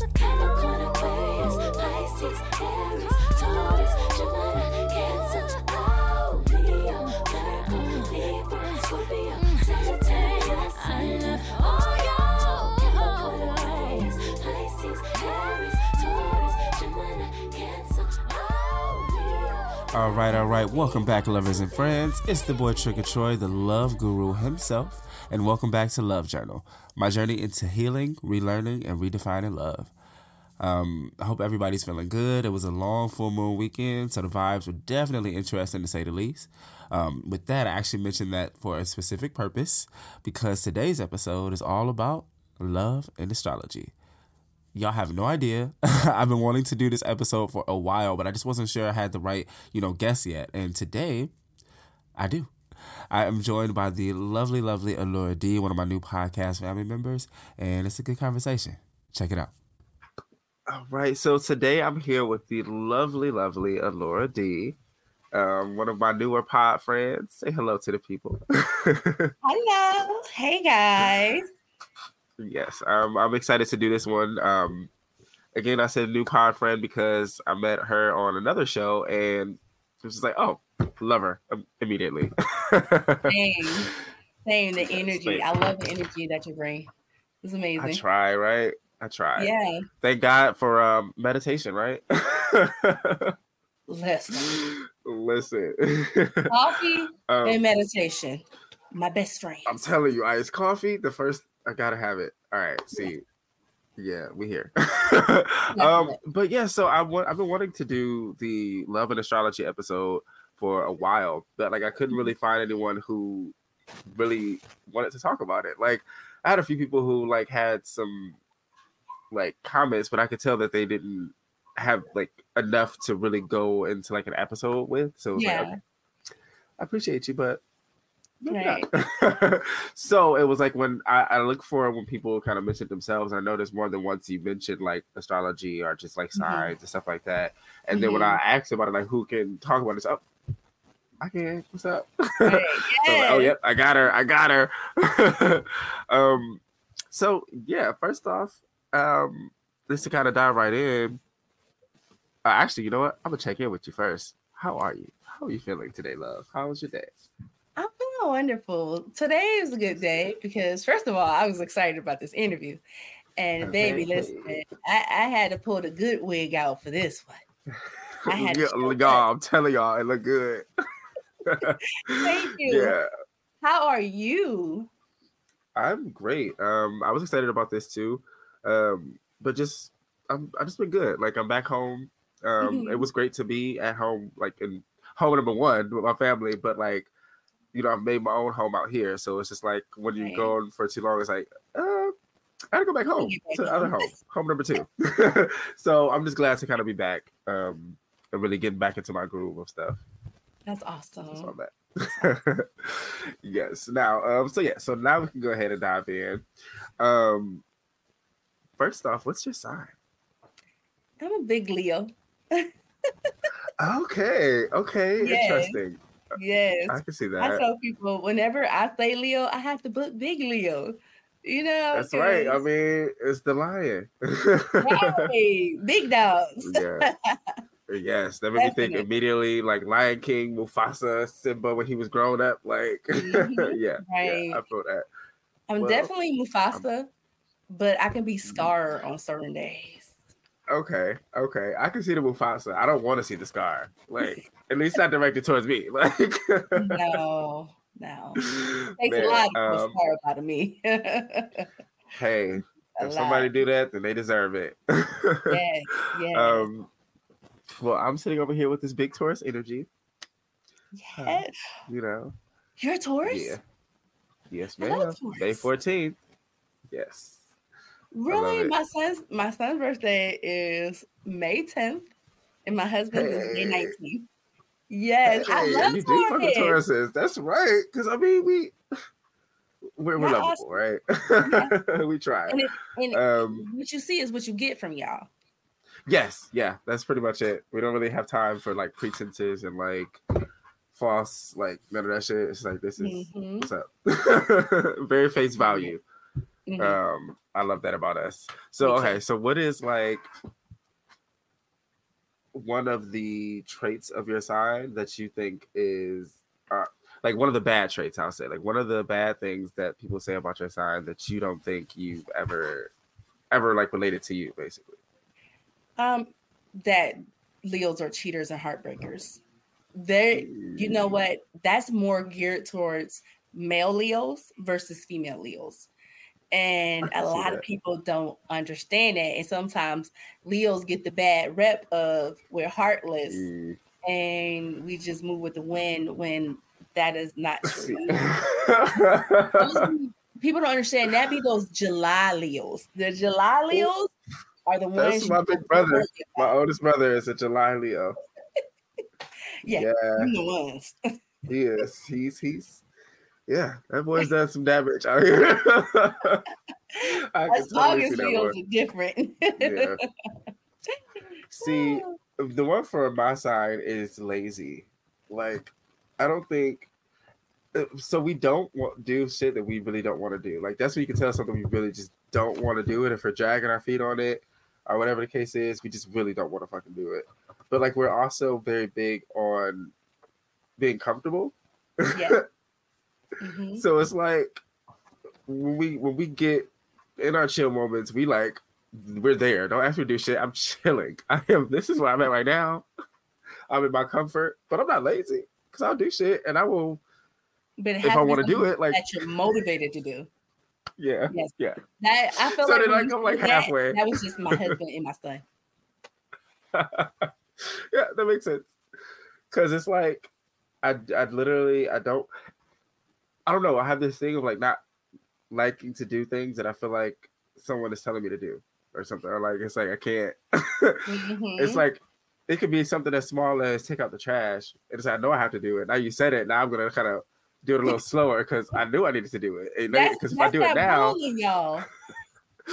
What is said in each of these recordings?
oh. All right, all right. Welcome back, lovers and friends. It's the boy TriggaTroy, the love guru himself, and welcome back to Love Journal, my journey into healing, relearning, and redefining love. Um, I hope everybody's feeling good. It was a long full moon weekend, so the vibes were definitely interesting to say the least. Um, with that, I actually mentioned that for a specific purpose because today's episode is all about love and astrology. Y'all have no idea. I've been wanting to do this episode for a while, but I just wasn't sure I had the right, you know, guest yet. And today, I do. I am joined by the lovely, lovely Alura D, one of my new podcast family members, and it's a good conversation. Check it out. All right, so today I'm here with the lovely, lovely Alura D, um, one of my newer pod friends. Say hello to the people. Hello. Hey guys. Yes, um, I'm excited to do this one. Um, again, I said new pod friend because I met her on another show, and she was just like, "Oh, love her immediately." Same. Same. The energy. I love the energy that you bring. It's amazing. I try, right? I try. Yeah. Thank God for um, meditation, right? Listen. Listen, Coffee um, and meditation. My best friend. I'm telling you, iced coffee. The first, I gotta have it. All right, see, yeah, we here. um, but yeah, so I want, I've been wanting to do the love and astrology episode for a while, but like I couldn't really find anyone who really wanted to talk about it. Like I had a few people who like had some like comments, but I could tell that they didn't have like enough to really go into like an episode with. So was like, Yeah. I appreciate you, but Right. so it was like when I, I look for when people kind of mention themselves, I noticed more than once you mentioned like astrology or just like Mhm. signs and stuff like that. And then when I asked about it, like who can talk about this, oh, I can. What's up? Right. So I was like, oh, yep, I got her. I got her. um, so yeah, first off, um, just to kind of dive right in. Uh, actually, you know what? I'm gonna check in with you first. How are you? How are you feeling today, love? How was your day? I'm feeling wonderful. Today is a good day because, first of all, I was excited about this interview. And, baby, Okay. listen, I, I had to pull the good wig out for this one. I had to Yeah, show y'all, I'm telling y'all, it looked good. Thank you. Yeah, How are you? I'm great. Um, I was excited about this too. Um, but just I'm I just been good. Like I'm back home. Um, it was great to be at home, like in home number one with my family. But like, you know, I've made my own home out here, so it's just like when you're Right. gone for too long, it's like, uh, I gotta go back home to the other home. home, home number two. so I'm just glad to kind of be back. Um, and really getting back into my groove of stuff. That's That's awesome. I'm at. yes. Now, um, so yeah, so now we can go ahead and dive in. Um, first off, what's your sign? I'm a big Leo. Okay, okay, interesting. Yes. I can see that. I tell people whenever I say Leo, I have to put big Leo. You know, That's right. I mean, it's the lion. Hey, big dogs. yeah. Yes, that made me think immediately like Lion King, Mufasa, Simba when he was growing up. Like, Mhm, yeah, right. yeah, I feel that. I'm Well, definitely Mufasa, but I can be Mm-hmm. Scar on certain days. Okay, okay, I can see the Mufasa. I don't want to see the scar. Like, at least not directed towards me. Like, No, no. Takes Man, a lot to um, um, Scar out of me. hey, A if somebody do that, then they deserve it. Yes, yes, um, well, I'm sitting over here with this big Taurus energy. yes. You know, You're a Taurus? yeah, yes, ma'am. May 14th. Yes. Really? My son's my son's birthday is May 10th, and my husband's is May Hey. 19th. Yes, I love you do fuck with Taurus. Tauruses. That's right. Because I mean, we we're, we're lovable, right? we try. And, it, and Um, what you see is what you get from y'all. Yes, yeah, that's pretty much it. We don't really have time for like pretenses and like false, like none of that shit. It's like this is Mhm. what's up. Very face value. Mhm. Um, I love that about us. So okay, so what is like one of the traits of your sign that you think is uh, like one of the bad traits? I'll say like one of the bad things that people say about your sign that you don't think you've ever ever like related to you, basically. Um, that Leos are cheaters and heartbreakers. They, you know what? That's more geared towards male Leos versus female Leos. And a lot of people don't understand that. And sometimes Leos get the bad rep of we're heartless Mm. and we just move with the wind when that is not true. People don't understand that be those July Leos. The July Leos are the ones That's my big brother. My oldest brother is a July Leo. Yeah, yeah. the ones. He is. He's he's yeah, that boy's done some damage out here. I can Us totally see August Leos are different. Yeah. See, the one for my side is lazy. Like, I don't think uh, so. We don't want do shit that we really don't want to do. Like that's when you can tell something we really just don't want to do it. If we're dragging our feet on it or whatever the case is, we just really don't want to fucking do it. But like we're also very big on being comfortable. yeah. Mhm. So it's like when we when we get in our chill moments, we like we're there. Don't ask me to do shit. I'm chilling. I am. This is where I'm at right now. I'm in my comfort, but I'm not lazy because I'll do shit and I will. But If I want to do it, like that you're motivated to do. Yeah, Yes. yeah. That I feel So like like, you I'm, like, that, halfway. That was just my husband and my son. yeah, that makes sense. Cause it's like I I literally I don't I don't know. I have this thing of like not liking to do things that I feel like someone is telling me to do or something. Or like it's like I can't. Mhm. it's like it could be something as small as take out the trash. It's like I know I have to do it. Now you said it. Now I'm gonna kind of do it a little slower because I knew I needed to do it. Because if I do it now, bullying, y'all.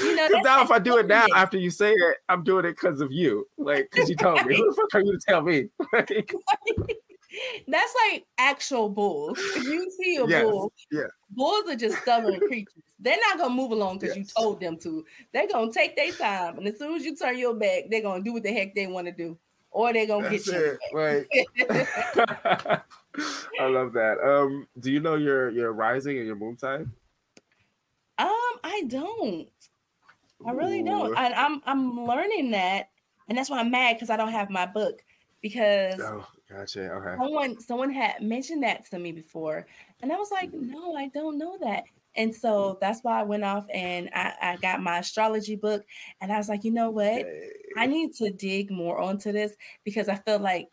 You know, now if I do it now after you say it, I'm doing it because of you. Like because you told me. Who the fuck are you to tell me? Like, That's like actual bulls. If you see a Yes, bull, yeah. bulls are just stubborn creatures. They're not gonna move along because Yes. you told them to. They're gonna take their time, and as soon as you turn your back, they're gonna do what the heck they want to do, or they're gonna That's get you. it. I love that. Um, do you know your your rising and your moon sign? um, I don't. I really don't. Ooh. And I'm I'm learning that, and that's why I'm mad because I don't have my book because Oh, gotcha. Okay. someone someone had mentioned that to me before and i was like no i don't know that and so that's why i went off and i, I got my astrology book and i was like you know what i need to dig more onto this because i feel like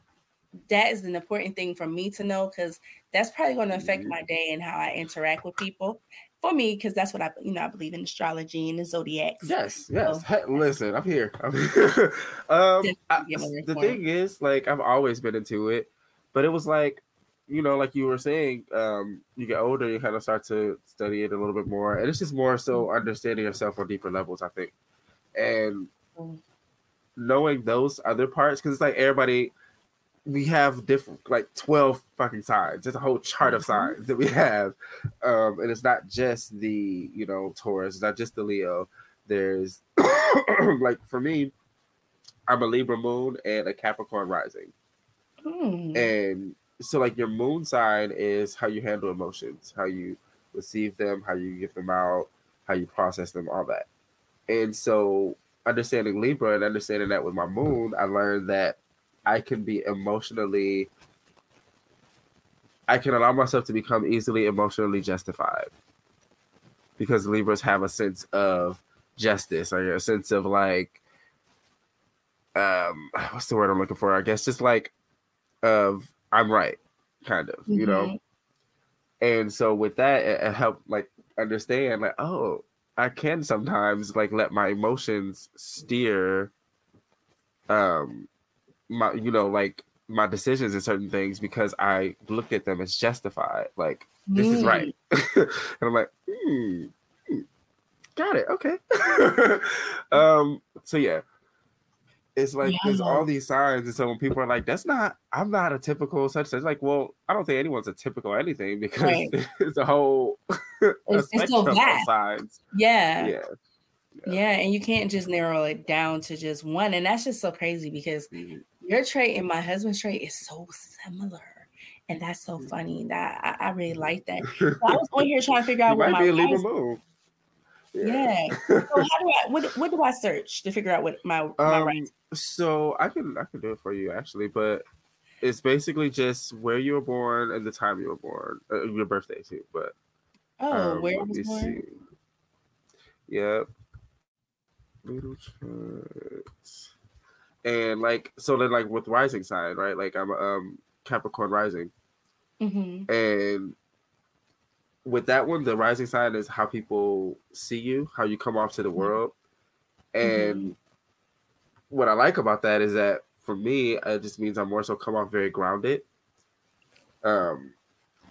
that is an important thing for me to know because that's probably going to affect Mhm. my day and how i interact with people for me because that's what i you know i believe in astrology and the zodiacs Yes, yes. So- Hey, listen, I'm here. I'm here. um, I- the thing is, like, I've always been into it, but it was like, you know, like you were saying, um, you get older, you kind of start to study it a little bit more, and it's just more so Mm-hmm. understanding yourself on deeper levels, I think, and Mm. knowing those other parts, because it's like everybody. We have different, like twelve fucking signs. There's a whole chart of Mhm. signs that we have, um, and it's not just the you know Taurus, it's not just the Leo there's like for me i'm a libra moon and a capricorn rising Hmm. and so like your moon sign is how you handle emotions how you receive them how you give them out how you process them all that and so understanding libra and understanding that with my moon i learned that i can be emotionally i can allow myself to become easily emotionally justified. Because libras have a sense of justice or a sense of like um what's the word i'm looking for? I guess just like of i'm right kind of you know? And so with that it, it helped like understand like oh i can sometimes like let my emotions steer um my you know like my decisions in certain things because i looked at them as justified like this is Mm. right and i'm like hmm, hmm, got it okay um so yeah it's like there's all these signs, and so when people are like, "That's not, I'm not a typical such," such," like, well, I don't think anyone's a typical anything because Right. it's a whole a It's- it's so spectrum of signs. Yeah. Yeah. Yeah. And you can't just narrow it down to just one. And that's just so crazy because Mhm. Your trait and my husband's trait is so similar. And that's so Mm. funny. That I, I really like that. So I was on here trying to figure out what might my be a Libra rise- moon. Yeah. So how do I what what do I search to figure out what my my Um, so I can I can do it for you actually, but it's basically just where you were born and the time you were born, uh, your birthday too. But Oh, um, where I was born? see. Yep. Little charts. And like so then like with rising sign, right? Like I'm um Capricorn rising. hmm And with that one, the rising sign is how people see you, how you come off to the world. And what I like about that is that for me, it just means I'm more so come off very grounded. Um,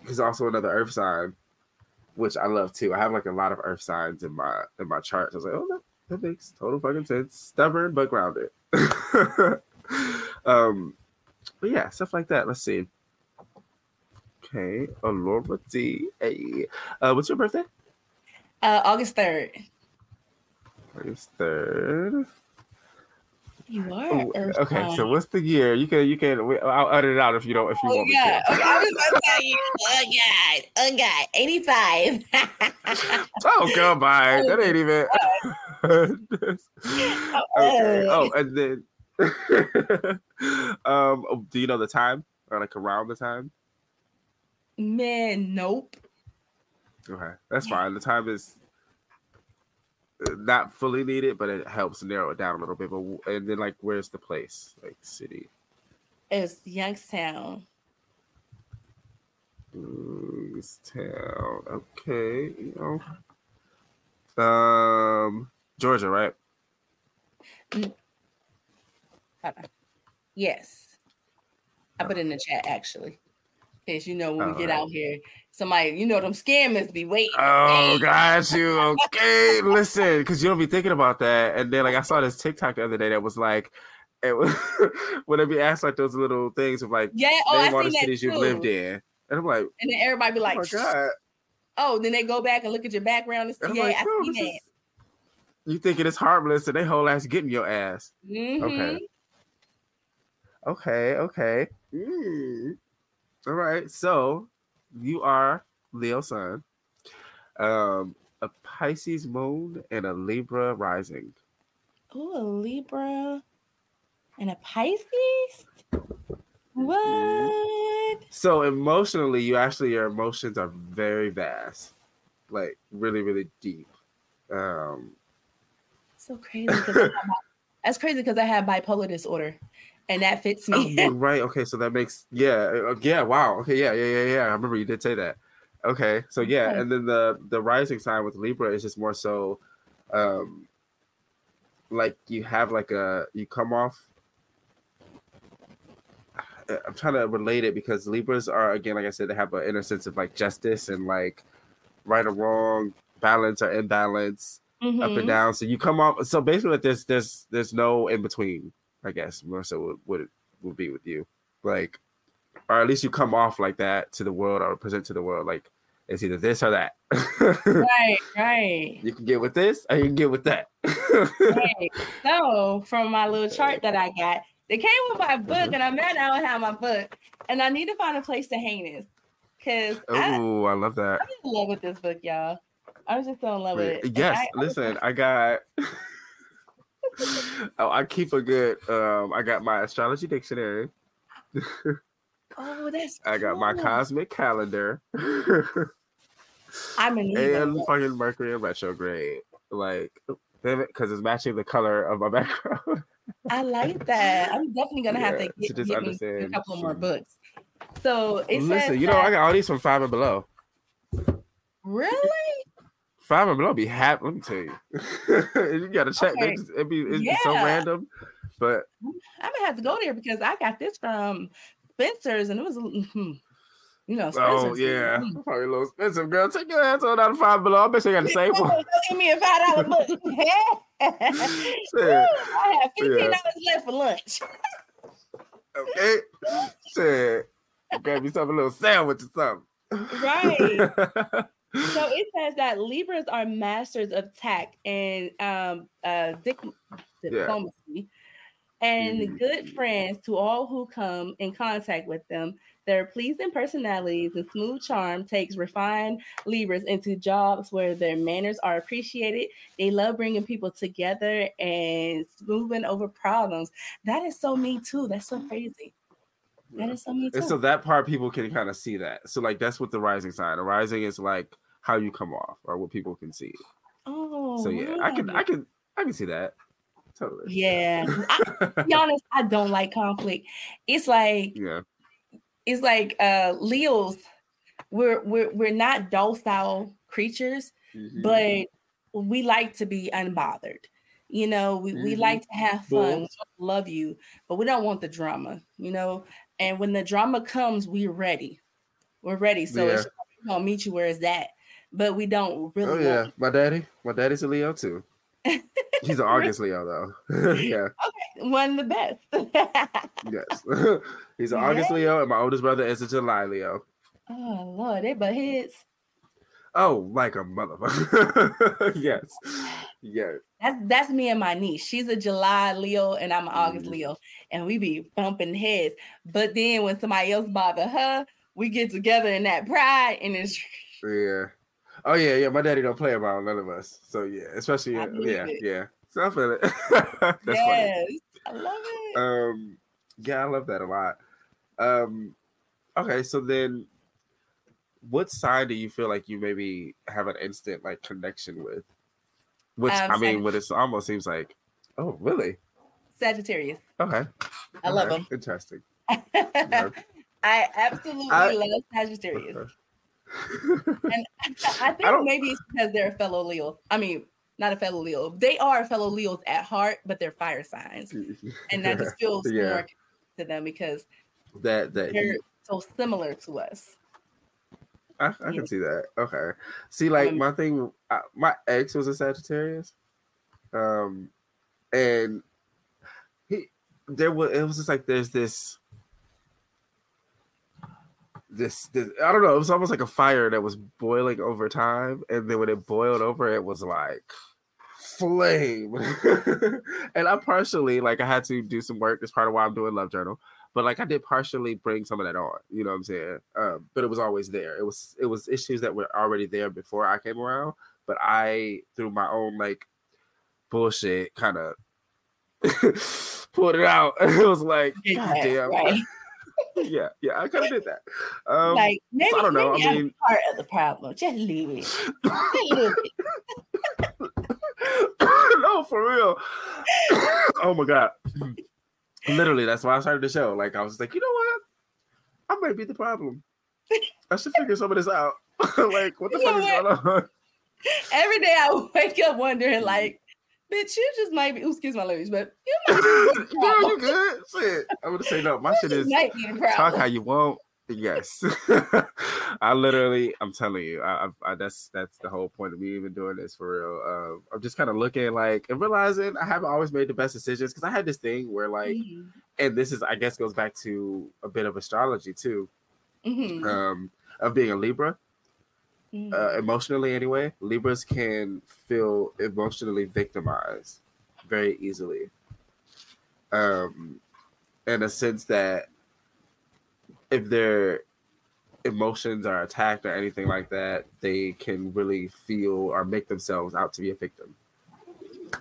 because also another earth sign, which I love too. I have like a lot of earth signs in my in my charts. I was like, oh, that, that makes total fucking sense. Stubborn but grounded. um, but yeah, stuff like that. Let's see. Okay, Alura D. Hey, uh, what's your birthday? Uh, August 3rd. August third. You are. Oh, okay, so what's the year? You can you can. I'll edit it out if you don't if you Oh want me yeah. to. Okay, I was gonna tell you. Oh god. Oh god. Eighty-five. Oh god, bye. That ain't even. okay. Oh, and then. um. oh, Do you know the time or like around the time? Man, nope. Okay, that's fine. The time is not fully needed, but it helps narrow it down a little bit. But and then like, where's the place? Like city. It's Youngstown. Youngstown. Okay. You know. Um, Georgia, right? Yes. I put it in the chat actually. Because you know when we get Alright. out here, somebody, you know, them scammers be waiting. Oh, got you. Okay, listen, because you don't be thinking about that. And then, like, I saw this TikTok the other day that was like, it was when they be asked like those little things of like, Yeah, oh, I all the cities you've lived in, and I'm like, And then everybody be oh like, my god. oh, then they go back and look at your background and see, And I'm yeah, like, I bro, seen this that. is- You thinking it's harmless, and they whole ass getting your ass. Mhm. Okay. Okay, okay. Mm. All right. So you are Leo Sun, um, a Pisces moon, and a Libra rising. Oh, a Libra and a Pisces? What? So emotionally, you actually your emotions are very vast, like really, really deep. Um, So crazy. 'cause I have bi- That's crazy because I have bipolar disorder and that fits oh, me. you're right. Okay, so that makes yeah, uh, yeah. Wow. Okay, yeah, yeah, yeah, yeah. I remember you did say that. Okay, so yeah, Okay. and then the the rising sign with Libra is just more so, um, like you have like a you come off. uh, I'm trying to relate it because Libras are again, like I said, they have an inner sense of like justice and like right or wrong, balance or imbalance, up Mhm. and down. So you come off. So basically, there's there's there's no in between. I guess more so would would, would be with you, like, or at least you come off like that to the world or present to the world like it's either this or that. Right, right. you can get with this or you can get with that. right. So from my little chart that I got, they came with my book, Mhm. and I'm mad I don't have my book, and I need to find a place to hang this because oh, I love that. I'm in love with this book, y'all. I was just so in love with it. Yes, I- I was listen, I got. Oh, I keep a good. Um, I got my astrology dictionary. Oh, that's. I got my cosmic calendar. I'm in need and fucking Mercury in retrograde. Like, damn it, because it's matching the color of my background. I like that. I'm definitely gonna have Yeah, to to get, just get me a couple more books. So it Listen, you know, I got all these from Five and Below. really. Five and Below be happy. Let me tell you, you gotta check. They Okay. just, it be it's just so random, but I'm gonna have to go there because I got this from Spencer's and it was. mhm. You know, Oh Spencer's- yeah, Mm. probably a little expensive, girl. Take your ass on out of five below. I bet you got the same Go one. give me a five dollar book. Shit. I have fifteen Yeah. dollars left for lunch. Okay. Shit. Grab yourself a little sandwich or something. Right. So it says that Libras are masters of tact and um, uh, diplomacy and Mhm. good friends to all who come in contact with them. Their pleasing personalities and smooth charm takes refined Libras into jobs where their manners are appreciated. They love bringing people together and smoothing over problems. That is so me too. That's so crazy. That is so me too. And so that part people can kind of see that. So like that's what the rising sign. The rising is like how you come off or what people can see. oh, So yeah, I can. I can I can see that. Totally. Yeah. I, to be honest, I don't like conflict. It's like Yeah. it's like uh Leos, we're we're we're not docile creatures, Mhm. but we like to be unbothered. You know, we, we Mhm. like to have fun, we love you, but we don't want the drama, you know. And when the drama comes, we're ready. We're ready. So it's we're gonna meet you where it's at. But we don't really Oh yeah, my daddy, my daddy's a Leo too. He's an August Leo though. yeah, Okay, one of the best. yes. He's an August Leo, and my oldest brother is a July Leo. oh Lord, they but hits. Oh, like a motherfucker. yes, yes. That's that's me and my niece. She's a July Leo and I'm an August Mhm. Leo, and we be bumping heads. But then when somebody else bother her, we get together in that pride, and it's Yeah. Oh yeah, yeah. My daddy don't play around none of us. So yeah, especially uh, yeah, yeah. So I feel it. That's yes, I love it. funny. Um, yeah, I love that a lot. Um, okay, so then, what sign do you feel like you maybe have an instant like connection with? Which Um, I mean, what it almost seems like. Oh, really? Sagittarius. Okay. I love them. Interesting. I absolutely I- love Sagittarius. And I I think don't- maybe it's because they're a fellow Leo. I mean, not a fellow Leo. They are fellow Leos at heart, but they're fire signs. And that just feels Yeah. more to them because that that they're so similar to us. I, I Yeah. can see that. Okay. See, like Um, my thing, I, my ex was a Sagittarius, um, and he there was it was just like there's this. This, this, I don't know. It was almost like a fire that was boiling over time, and then when it boiled over, it was like flame. and I partially like I had to do some work. That's part of why I'm doing Love Journal but like I did partially bring some of that on, you know what I'm saying? Um, but it was always there. It was it was issues that were already there before I came around, but I through my own like bullshit kind of pulled it out. it was like, God damn, right? Yeah, yeah, I kind of did that. Um, like maybe, I don't know, I I'm part of the problem. Just leave it. Just leave it. no, for real. oh my god. Literally, that's why I started the show. Like I was like, you know what? I might be the problem. I should figure some of this out. like, what the You fuck is going on? Every day I wake up wondering, like, bitch, you just might be. Ooh, excuse my language, but you might be Girl, you good? Shit. I'm gonna say no. My shit is might be the talk how you want. Yes, I literally, I'm telling you, I, I, I, that's that's the whole point of me even doing this for real. Um, I'm just kind of looking like and realizing I haven't always made the best decisions because I had this thing where like, Mhm. and this is I guess goes back to a bit of astrology too, Mhm. um, of being a Libra. Mhm. Uh, emotionally, anyway, Libras can feel emotionally victimized very easily. Um, in a sense that if their emotions are attacked or anything like that, they can really feel or make themselves out to be a victim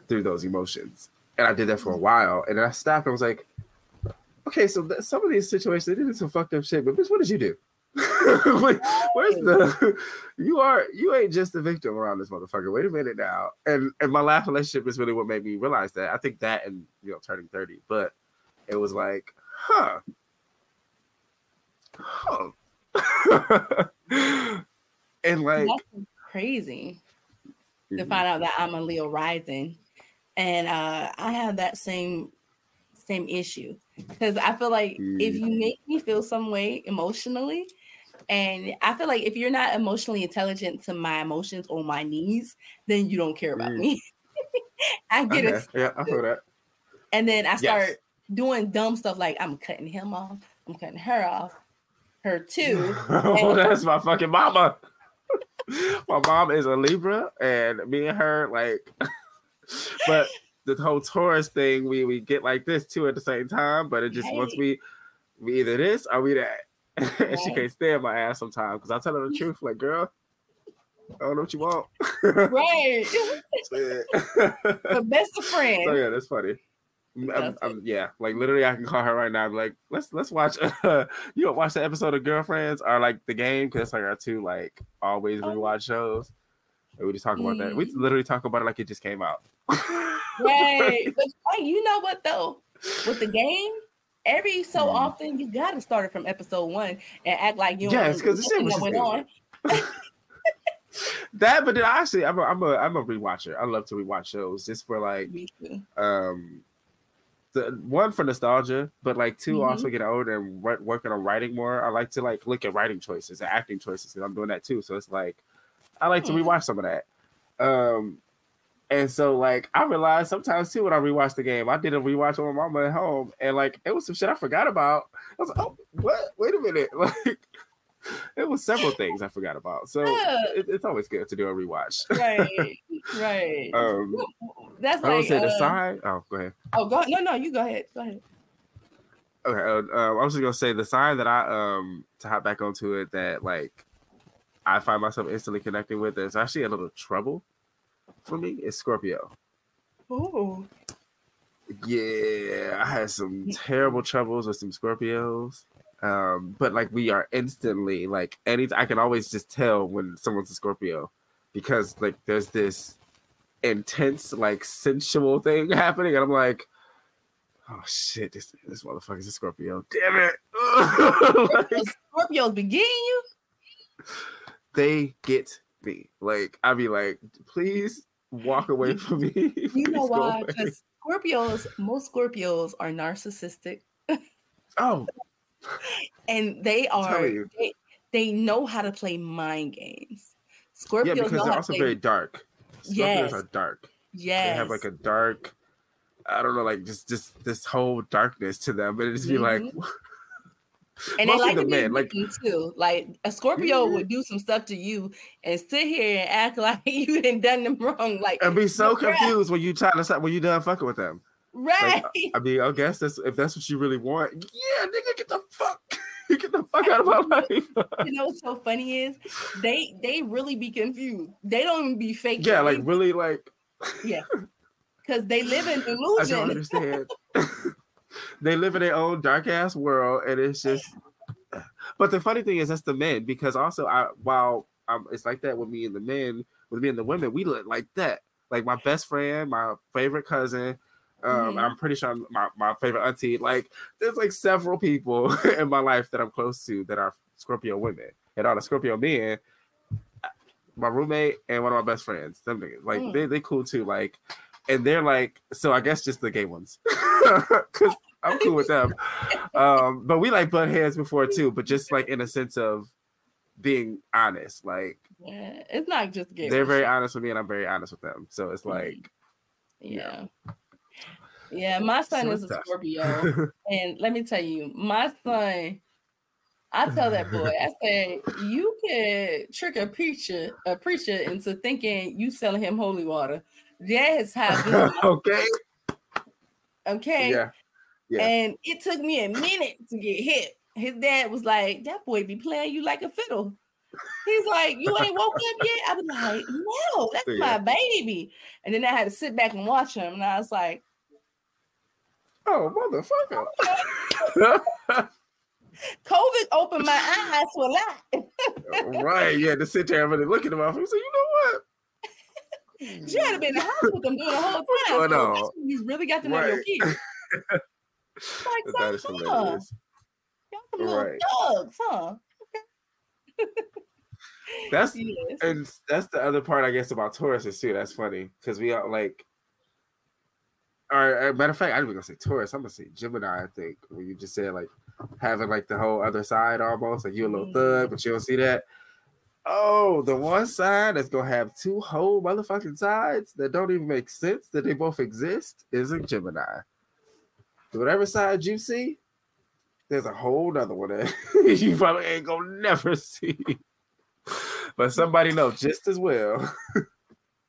through those emotions. And I did that for a while, and then I stopped and I was like, okay, so th- some of these situations they did some fucked up shit, but bitch, what did you do? Where's the you are you ain't just a victim around this motherfucker. Wait a minute now. And and my last relationship is really what made me realize that. I think that and you know turning 30, but it was like, huh. Huh. and like That's crazy to mhm, find out that I'm a Leo rising, and uh, I have that same same issue because I feel like if Mm. you make me feel some way emotionally, And I feel like if you're not emotionally intelligent to my emotions or my needs, then you don't care about Mm. me. I get Okay. it. Yeah, I feel that. And then I Yes. start doing dumb stuff like I'm cutting him off, I'm cutting her off, her too. oh, that's my fucking mama. my mom is a Libra, and me and her like, but the whole Taurus thing, we we get like this too at the same time. But it just once Right. we we either this or we that, and she can't stand my ass sometimes because I tell her the truth, like, girl, I don't know what you want. right. The best of friends. So yeah, that's funny. I'm- I'm- yeah, like literally, I can call her right now. be like, let's let's watch. Uh, you don't watch the episode of Girlfriends or like the game because it's like our two like always Oh. rewatch shows. And we just talk about that. We Mm. literally talk about it like it just came out. Right. But hey, you know what though? With the game, every so Mhm. often you gotta start it from episode one and act like you Yes, know 'cause the shit was that went on. that, but then actually, I'm a I'm a I'm a rewatcher. I love to rewatch shows just for like um the one for nostalgia, but like 2 Mhm. also get older and wor- working on writing more. I like to like look at writing choices and acting choices because I'm doing that too. So it's like I like to Hmm. rewatch some of that. Um, and so like I realized sometimes too when I rewatch the game, I did a rewatch on my mama at home, and like it was some shit I forgot about. I was like, oh, what? Wait a minute, like. It was several things I forgot about, so it, it's always good to do a rewatch. Right. right. Um, That's I don't like say the uh, side. Oh, go ahead. Oh, go no, no, you go ahead. Go ahead. Okay, uh, uh, I was just gonna say the sign that I um to hop back onto it that like I find myself instantly connecting with is actually a little trouble for me is Scorpio. Oh. Yeah, I had some terrible troubles with some Scorpios. Um, but like we are instantly like any I can always just tell when someone's a Scorpio because like there's this intense like sensual thing happening and I'm like oh shit this this motherfucker's a Scorpio damn it like, Scorpios be getting you. they get me like I'd be like please walk away from me You know why? Because Scorpios, most Scorpios are narcissistic oh and they are they, they know how to play mind games. Scorpios yeah because they're also play very dark Scorpios Yes. are dark yes. they have like a dark i don't know like just just this whole darkness to them and it just be like Mhm. And they like the to be men, like- like too. Like a Scorpio Yeah. would do some stuff to you and sit here and act like you didn't done them wrong. Like and be so confused when you try to start when you done fucking with them right. i mean i guess that's if that's what you really want yeah nigga get the fuck get the fuck out of my life you know what's so funny is they they really be confused. They don't even be fake. yeah like really like Yeah. because they live in i don't delusion. understand they live in their own dark ass world and it's just but the funny thing is that's the men because also i while um, it's like that with me and the men with me and the women we look like that like my best friend my favorite cousin um Mhm. i'm pretty sure my, my favorite auntie like there's like several people in my life that i'm close to that are scorpio women and all the scorpio men my roommate and one of my best friends them niggas like Mm. they, they cool too like and they're like so i guess just the gay ones because i'm cool with them um but we like butt heads before too but just like in a sense of being honest like Yeah, it's not just gay. they're very honest with me and i'm very honest with them so it's like yeah. Yeah, my son So is a tough. Scorpio. and let me tell you, my son, I tell that boy, I say, you could trick a preacher, a preacher into thinking you selling him holy water. That is how okay okay? yeah Yeah. And it took me a minute to get hit. His dad was like, That boy be playing you like a fiddle. He's like, You ain't woke up yet? I was like, No, that's Yeah. my baby. And then I had to sit back and watch him. And I was like, oh motherfucker COVID opened my eyes to a lot. right yeah to sit there and look at him. off and say you know what You had to be in the house with them doing the whole time. going So on? you really got to know your Right. kids. like, that is hilarious Y'all some little Right. thugs, huh? that's Yes. and that's the other part I guess about Tauruses too. That's funny because we are like, or, or matter of fact, I didn't even gonna say Taurus. I'm gonna say Gemini. I think when you just said like having like the whole other side almost, like you're a little Mhm. thug, but you don't see that. Oh, the one side that's gonna have two whole motherfucking sides that don't even make sense that they both exist is a Gemini. Whatever side you see, there's a whole other one that you probably ain't gonna never see. But somebody knows just as well.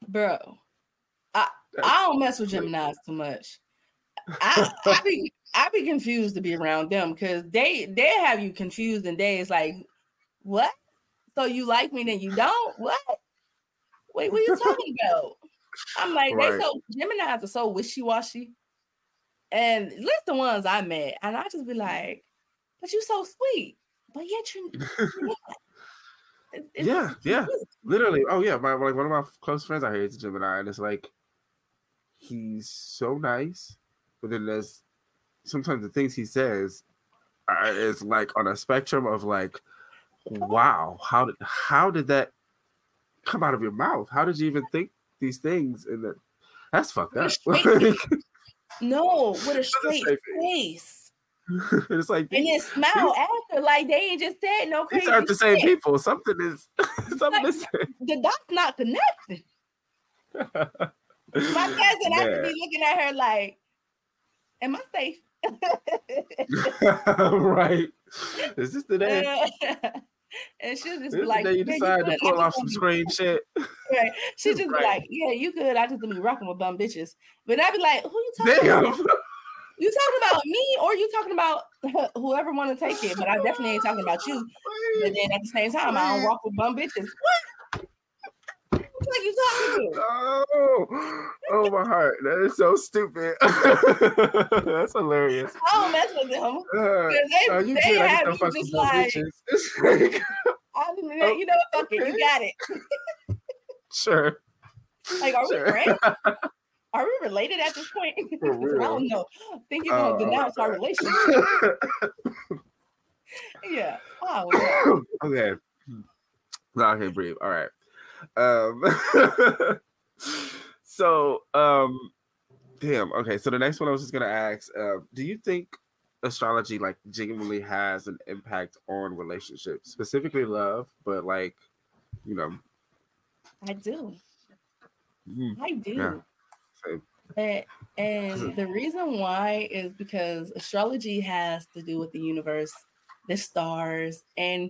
bro. I I don't mess with Gemini's too much. I I be I be confused to be around them because they they have you confused and days like what? So you like me then you don't? What? Wait, what are you talking about? I'm like Right. they so Gemini's are so wishy washy, and list the ones I met, and I just be like, but you're so sweet, but yet not. It- it's Yeah, yeah. Literally, oh yeah, my like one of my close friends out here is a Gemini, and it's like he's so nice, but then there's sometimes the things he says are, is like on a spectrum of like, wow, how did how did that come out of your mouth? How did you even think these things? And that that's fucked up. No, with a straight face. it's like And then smile after, like they ain't just said no crazy. these aren't the same shit. people. Something is something Like. The dot's not connected. My cousin, I could be looking at her like, "Am I safe?" right. Is this the day? Uh, and she'll just This be like, the day you "Yeah, decide to pull off some screen shit. Right. She just Right. be like, "Yeah, you good." I just be rocking with bum bitches. But I'd be like, "Who you talking Damn. about? You talking about me, or you talking about whoever want to take it?" But I definitely ain't talking about you. But then at the same time, I don't rock with bum bitches. What? You talking to? Oh, oh my heart. That is so stupid. That's hilarious. I don't mess with them. Uh, they, oh, you they have just you just like, like, I mean, you know, what, fuck it, you got it. sure. Like, are Sure. we friends? Are we related at this point? I don't know. I think you're gonna Oh, denounce our relationship. Yeah. Oh, yeah. okay. No, okay, breathe. All right. Um so um damn, okay. So the next one I was just gonna ask, uh, do you think astrology like genuinely has an impact on relationships, specifically love, but like, you know, I do. mm, I do. Yeah. And, and the reason why is because astrology has to do with the universe, the stars, and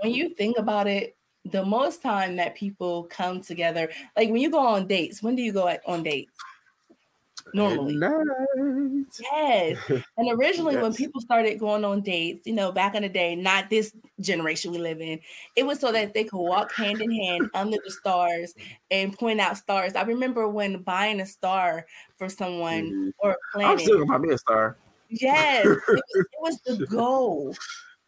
when you think about it, the most time that people come together, like when you go on dates, when do you go on dates? Normally. Yes. And originally, when people started going on dates, you know, back in the day, not this generation we live in, it was so that they could walk hand in hand under the stars and point out stars. I remember when buying a star for someone Mhm. or I'm still gonna buy me a star. Yes, it was, it was the goal,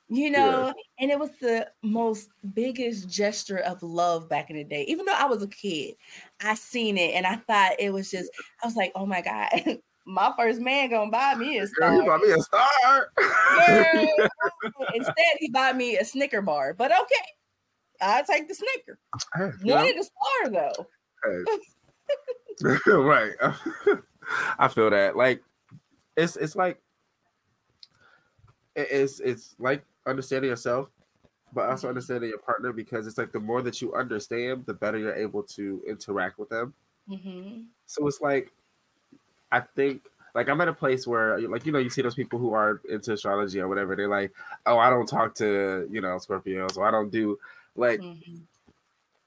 you Yeah. know, and it was the most biggest gesture of love back in the day. Even though I was a kid, I seen it and I thought it was just, I was like, oh my God, my first man gonna buy me a Girl, star. you bought me a star. Girl, Instead, he bought me a Snicker bar, but okay, I'll take the Snicker. Hey, Wanted a star though. hey. right. I feel that. Like it's it's like it's it's like understanding yourself, but also Mhm. understanding your partner because it's like the more that you understand, the better you're able to interact with them. hmm So it's like I think like I'm at a place where like you know you see those people who are into astrology or whatever they're like oh I don't talk to you know Scorpios or I don't do like hmm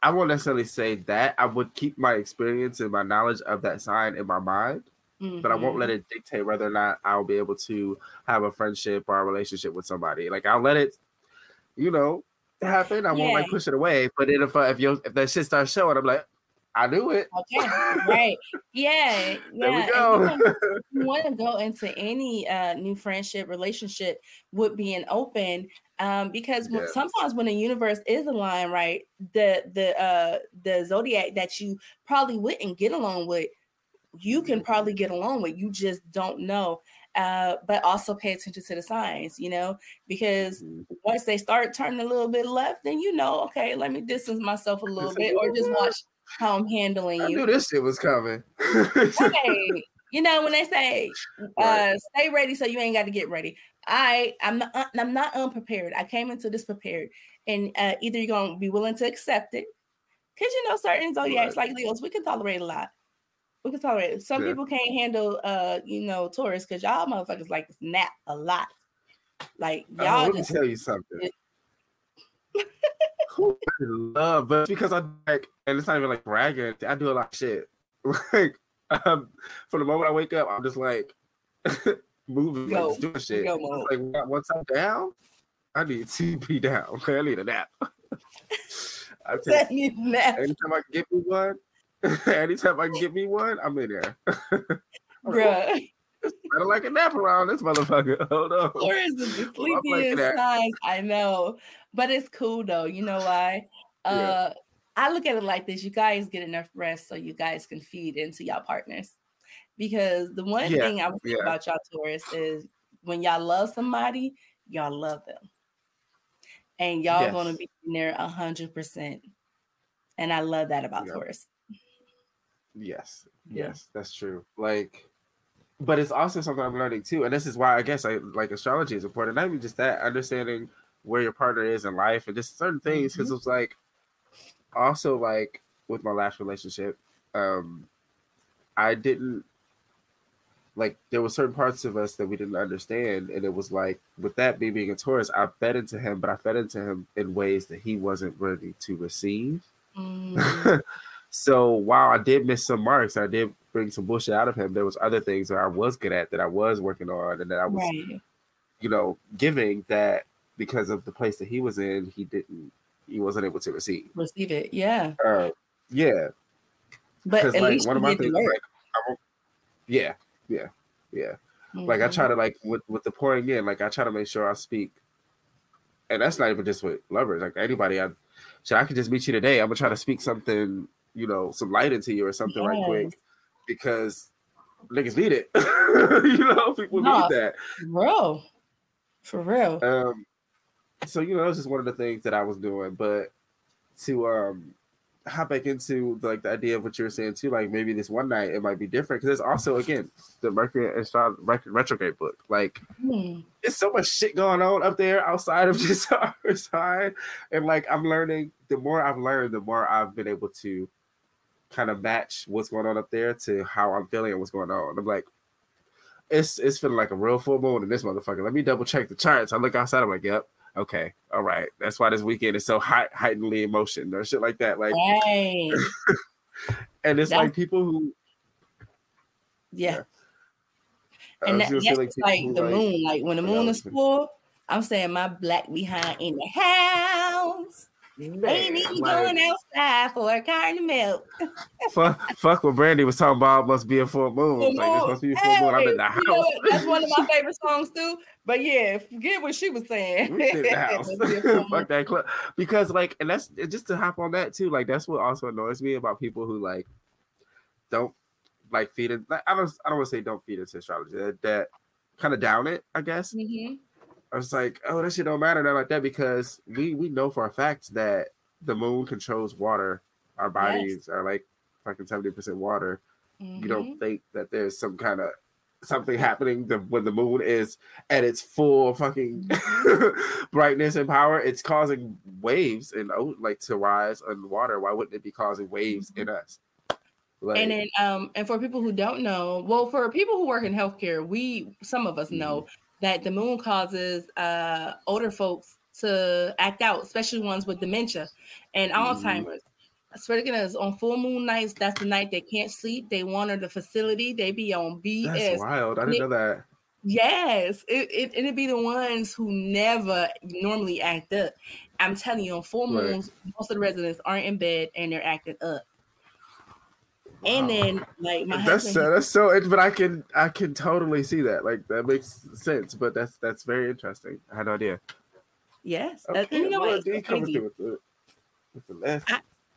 I won't necessarily say that I would keep my experience and my knowledge of that sign in my mind but I won't let it dictate whether or not I'll be able to have a friendship or a relationship with somebody. Like I'll let it you know happen. I won't like push it away. But then if I, if you if that shit starts showing I'm like I knew it. Okay, right. Yeah, yeah. there we go. you want- to go into any uh, new friendship relationship with being open um, because Yeah. sometimes when the universe is aligned right the the uh, the zodiac that you probably wouldn't get along with you can probably get along with you just don't know uh, but also pay attention to the signs you know because Mhm. once they start turning a little bit left then you know okay let me distance myself a little bit or just watch how i'm handling I you knew this shit was coming okay. You know, when they say uh stay ready so you ain't got to get ready. I I'm not I'm not unprepared. I came into this prepared, and uh, either you're gonna be willing to accept it, because you know certain zodiacs Right. like Leos, we can tolerate a lot. We can tolerate it. Some Yeah. people can't handle uh you know Taurus because y'all motherfuckers like to nap a lot. Like y'all let me just tell you something. I love, but because I like, and it's not even like bragging. I do a lot of shit. Like, um, from the moment I wake up, I'm just like moving, Go. like doing shit. Go like once I'm down, I need to be down. Okay, I need a nap. I take nap, anytime I get me one. anytime I can get me one, I'm in there. bruh. I don't like a nap around this motherfucker. Hold on. Taurus is the sleepiest that. I know, but it's cool though. You know why? Yeah. Uh, I look at it like this: you guys get enough rest so you guys can feed into y'all partners. Because the one Yeah, thing I would say yeah. about y'all Taurus is when y'all love somebody, y'all love them, and y'all Yes. gonna be in there a hundred percent. And I love that about Yeah. Taurus. Yes, yes, that's true. Like, but it's also something I'm learning too, and this is why I guess I like astrology is important. Not even just that, understanding where your partner is in life and just certain things. Because it's like, also like with my last relationship, um, I didn't like there were certain parts of us that we didn't understand, and it was like with that me being a Taurus, I fed into him, but I fed into him in ways that he wasn't ready to receive. Mm, so while I did miss some marks, I did bring some bullshit out of him. There was other things that I was good at that I was working on, and that I was, right. you know, giving that because of the place that he was in, he didn't, he wasn't able to receive. Receive it. Yeah. Uh, yeah, But at like least one of my things, like, I won't, yeah, yeah, yeah. Like I try to like with with the pouring in, like I try to make sure I speak, and that's not even just with lovers, like anybody. I, so I could just meet you today. I'm gonna try to speak something, you know, some light into you or something right quick, because niggas need it. you know, people No. need that. Bro, for real. Um, so you know, that's just one of the things that I was doing. But to um hop back into like the idea of what you were saying too, like maybe this one night it might be different because there's also again the Mercury and Astro- retrograde book. Like Hmm. there's so much shit going on up there outside of just our side, and like I'm learning. The more I've learned, the more I've been able to kind of match what's going on up there to how I'm feeling and what's going on. I'm like, it's it's feeling like a real full moon in this motherfucker. Let me double check the charts. I look outside. I'm like, yep, okay, all right. That's why this weekend is so high, heightenedly emotion or shit like that. Like, Right. and it's That's- like people who. Yeah. I And that, that's like, like the like- moon. Like when the moon is full, I'm saying my black behind in the house. Ain't even going outside for a carton of milk. fuck, fuck what Brandy was talking about. Must be a full moon. Like, it's moon. supposed to be a full moon. I'm in the house. you know? That's one of my favorite songs too. But yeah, forget what she was saying. We in the house. Must be a full moon. fuck that club. Because like, and that's just to hop on that too. Like, that's what also annoys me about people who like don't like feed it. Like, I don't. I don't want to say don't feed into astrology. That, that kind of down it. I guess. Mhm. I was like, oh, that shit don't matter, nothing like that, because we we know for a fact that the moon controls water. Our bodies are like fucking seventy percent water. You Mhm. don't think that there's some kind of something happening the, when the moon is at its full fucking brightness and power? It's causing waves and like to rise on water. Why wouldn't it be causing waves in us? Like, and then um and for people who don't know well for people who work in healthcare we some of us know that the moon causes uh older folks to act out especially ones with dementia and Mhm. alzheimer's Speaking of on full moon nights, that's the night they can't sleep. They wander the facility. They be on BS. that's wild. I didn't know that. Yes, it, it it'd be the ones who never normally act up. I'm telling you, on full Right. moons, most of the residents aren't in bed and they're acting up. And then, like my that's husband, that's so. But I can I can totally see that. Like that makes sense. But that's that's very interesting. I had no idea. yes, that- Okay, and you know what? It's D so coming crazy. with the with the.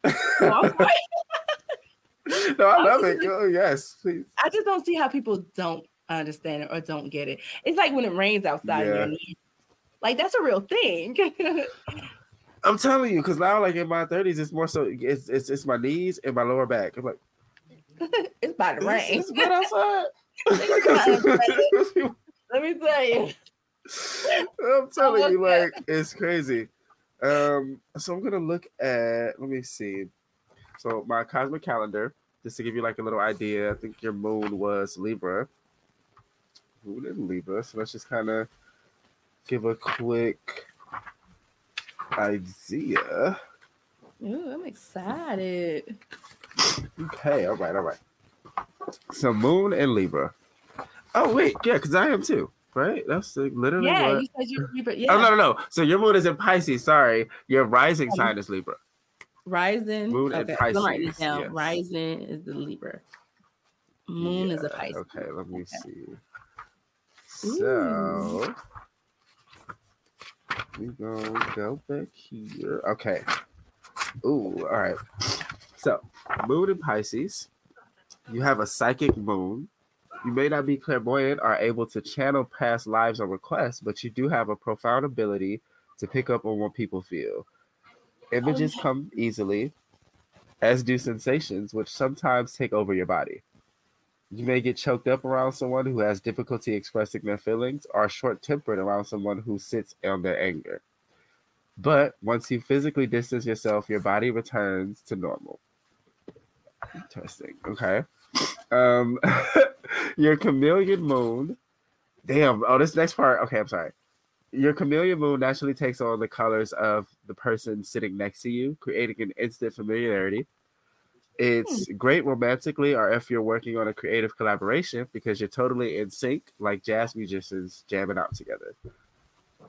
I- Well, no, I love just- it. Go, yes, please. I just don't see how people don't understand it or don't get it. It's like when it rains outside. Yeah. Like that's a real thing. I'm telling you, because now, like in my 30s, it's more so it's, it's it's my knees and my lower back. I'm like, it's about to rain. it's good outside. Let me tell you. I'm telling you, like it's crazy. Um, so I'm gonna look at. Let me see. So my cosmic calendar, just to give you like a little idea. I think your moon was Libra. Moon in Libra. So let's just kind of give a quick idea. Ooh, I'm excited. Okay, all right, all right. So Moon and Libra. Oh wait, yeah, because I am too, right? That's like, literally Yeah, what. you said you're Libra. Yeah, Oh no, no, no. So your moon is in Pisces. Sorry, your rising sign is Libra. Rising. Moon and okay, I'm Pisces, yes. Rising is the Libra. Moon is a Pisces. Okay, let me Okay. see. So we gonna go back here. Okay. Ooh, all right. So moon in Pisces. You have a psychic moon. You may not be clairvoyant or able to channel past lives or requests, but you do have a profound ability to pick up on what people feel. Images yeah. come easily, as do sensations, which sometimes take over your body. You may get choked up around someone who has difficulty expressing their feelings or short tempered around someone who sits on their anger. But once you physically distance yourself, your body returns to normal. Interesting. Okay. Um, your chameleon moon. Damn. Oh, this next part. Okay, I'm sorry. Your chameleon moon naturally takes on the colors of the person sitting next to you, creating an instant familiarity. It's great romantically, or if you're working on a creative collaboration, because you're totally in sync, like jazz musicians jamming out together.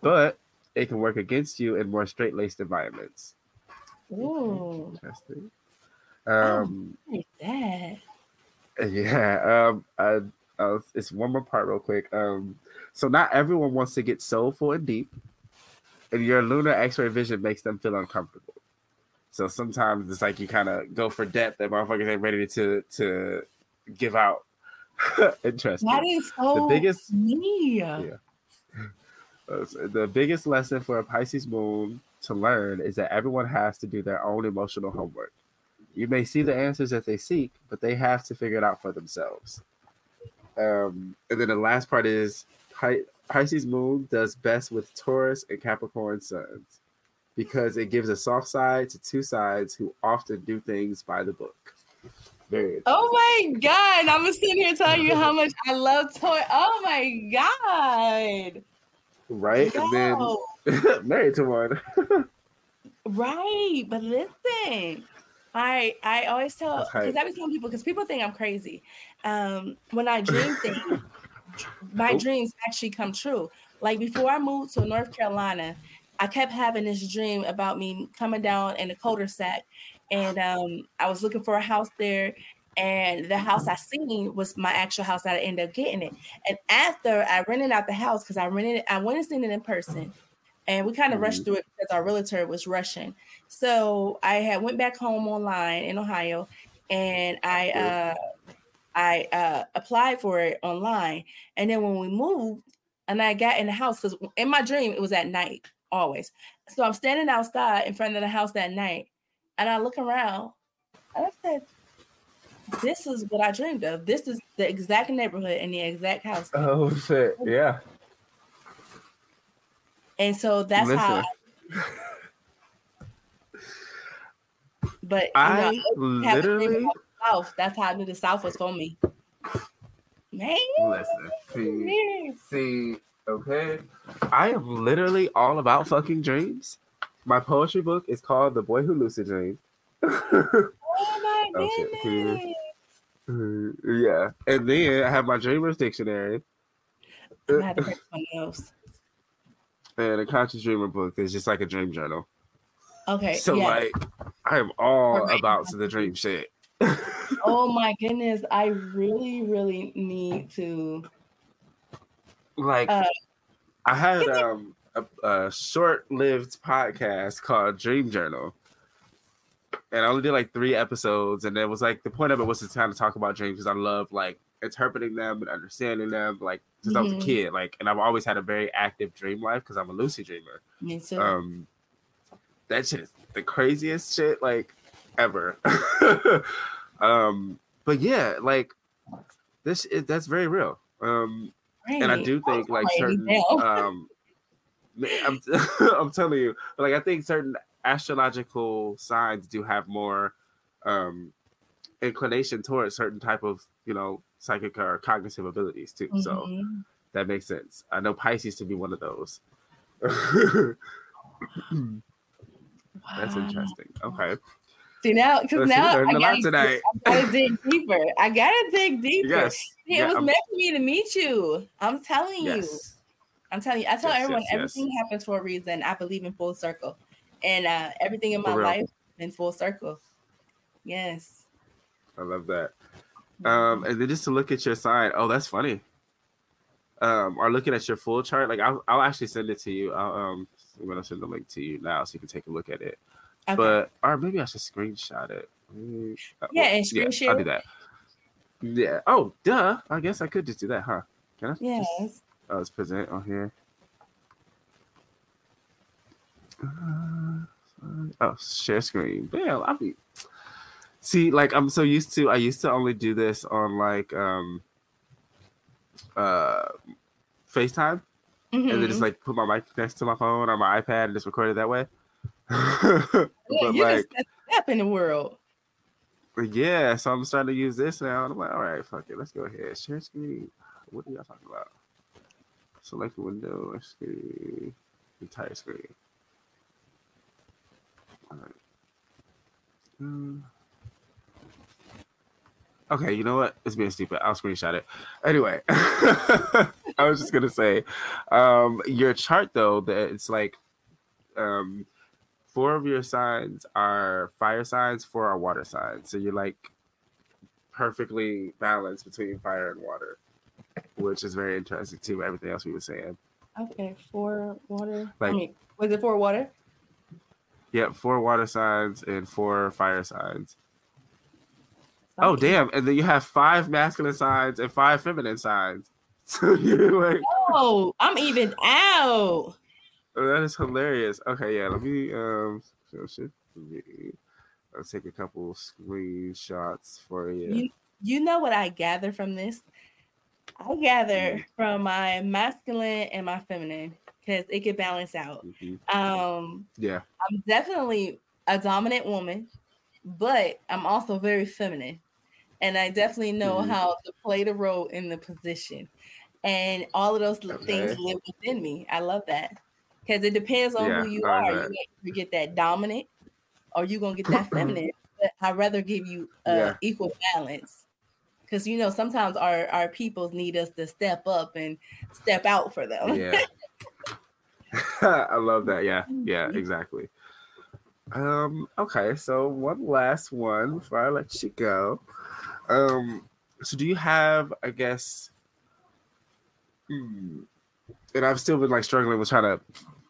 But it can work against you in more straight laced environments. Ooh, Interesting. Um, like that. Yeah. Um. Uh, uh, it's one more part, real quick. Um. So not everyone wants to get soulful and deep, and your lunar X-ray vision makes them feel uncomfortable. So sometimes it's like you kind of go for depth, and motherfuckers ain't ready to to give out. Interesting. That is so biggest- me. Yeah. The biggest lesson for a Pisces moon to learn is that everyone has to do their own emotional homework. You may see the answers that they seek, but they have to figure it out for themselves. Um, and then the last part is Pi- Pisces moon does best with Taurus and Capricorn suns because it gives a soft side to two sides who often do things by the book. Very Oh my god! I'm sitting here telling you how much I love toy. Oh my god! right. And Yo, then married to one. right, but listen, I I always tell because I be telling people because people think I'm crazy. Um, when I dream things, my dreams actually come true. Like before I moved to North Carolina, I kept having this dream about me coming down in a cul-de-sac, and um, I was looking for a house there. And the house I seen was my actual house that I ended up getting it. And after I rented out the house, because I rented it, I went and seen it in person. And we kind of rushed through it because our realtor was rushing. So I had went back home online in Ohio and I uh I uh applied for it online. And then when we moved and I got in the house, because in my dream it was at night always. So I'm standing outside in front of the house that night and I look around and I said, This is what I dreamed of. This is the exact neighborhood and the exact house. Oh shit! Yeah. And so that's how Listen. but I know, have literally South. That's how I knew the South was for me. Man, listen. See, see. Okay, I am literally all about fucking dreams. My poetry book is called "The Boy Who Lucid Dreamed." oh my Oh, goodness. Mm, yeah, and then I have my Dreamers Dictionary I had to break my nose. And a Conscious Dreamer book. That's just like a dream journal. Okay. So yeah. like, I am all Alright. about the dream shit. oh my goodness. I really, really need to. like Uh, I had um a, a short-lived podcast called Dream Journal, and I only did like three episodes, and it was like the point of it was to kind of talk about dreams because I love like interpreting them and understanding them, like since I was a Mhm. kid, like, and I've always had a very active dream life because I'm a lucid dreamer. Me too. Um, that shit is the craziest shit like ever. um, but yeah, like this, is, that's very real. Um, and I do think like certain um I'm, I'm telling you, like I think certain astrological signs do have more um inclination towards certain type of you know psychic or cognitive abilities too. So Mhm. that makes sense. I know Pisces to be one of those. That's interesting. Okay. See now, because Let's see, we now I gotta, tonight. I gotta dig deeper. I gotta dig deeper. Yes. See, Yeah, it was I'm- meant for me to meet you. I'm telling you. Yes. I'm telling you. I tell Yes, everyone everything happens for a reason. I believe in full circle, and uh, everything in my life in full circle. Yes. I love that. Um, and then just to look at your sign. Oh, that's funny. Um, or looking at your full chart. Like I'll, I'll actually send it to you. I'll, um, I'm gonna send the link to you now so you can take a look at it. Okay. But or maybe I should screenshot it. Mm, uh, Yeah, well, and screen share I'll do that. Yeah. Oh, duh. I guess I could just do that, huh? Can I? yes. Just, oh, let's present on here. Uh, oh, share screen. Damn, I'll be. See, like I'm so used to. I used to only do this on like um, uh, FaceTime, and then just Mhm. like put my mic next to my phone or my iPad and just record it that way. Yeah, but you like, can step in the world. yeah, so I'm starting to use this now. And I'm like, all right, fuck it, let's go ahead. Share screen. What are y'all talking about? Select window, screen, entire screen. All right. Hmm. Okay, you know what? It's being stupid. I'll screenshot it. Anyway, I was just gonna say, um, your chart though, that it's like, um, four of your signs are fire signs, four are water signs. So you're like perfectly balanced between fire and water, which is very interesting too. Everything else we were saying. Okay, four water. I Like- mean, was it four water? Yep, four water signs and four fire signs. Oh damn! And then you have five masculine signs and five feminine signs. So you're like, Oh, I'm even out. oh, that is hilarious. Okay, yeah. Let me um, so shit for me. I'll take a couple screenshots for you. You you know what I gather from this? I gather Mm. from my masculine and my feminine because it could balance out. Mhm. Um, Yeah. I'm definitely a dominant woman, but I'm also very feminine. And I definitely know Mhm. how to play the role in the position. And all of those l- things live within me. I love that. Because it depends on Yeah, who you are. You, you get that dominant or you're going to get that feminine. But I'd rather give you uh, Yeah. equal balance. Because, you know, sometimes our, our peoples need us to step up and step out for them. Yeah. I love that. Yeah. Yeah, Mhm. exactly. Um, okay, so one last one before I let you go. Um, so do you have, I guess, hmm, and I've still been like struggling with trying to,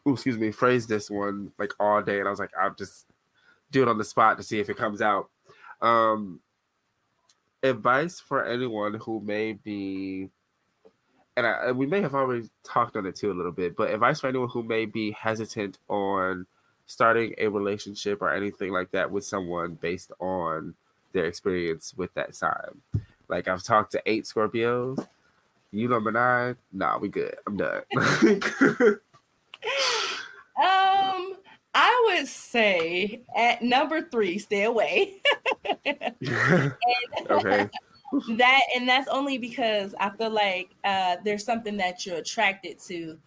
ooh, excuse me, phrase this one like all day, and I was like, I'll just do it on the spot to see if it comes out. Um, advice for anyone who may be and, I, and we may have already talked on it too a little bit, but advice for anyone who may be hesitant on starting a relationship or anything like that with someone based on their experience with that sign. Like I've talked to eight Scorpios. You number nine? Nah, we good. I'm done. Um, I would say at number three, stay away. okay. that and that's only because I feel like uh, there's something that you're attracted to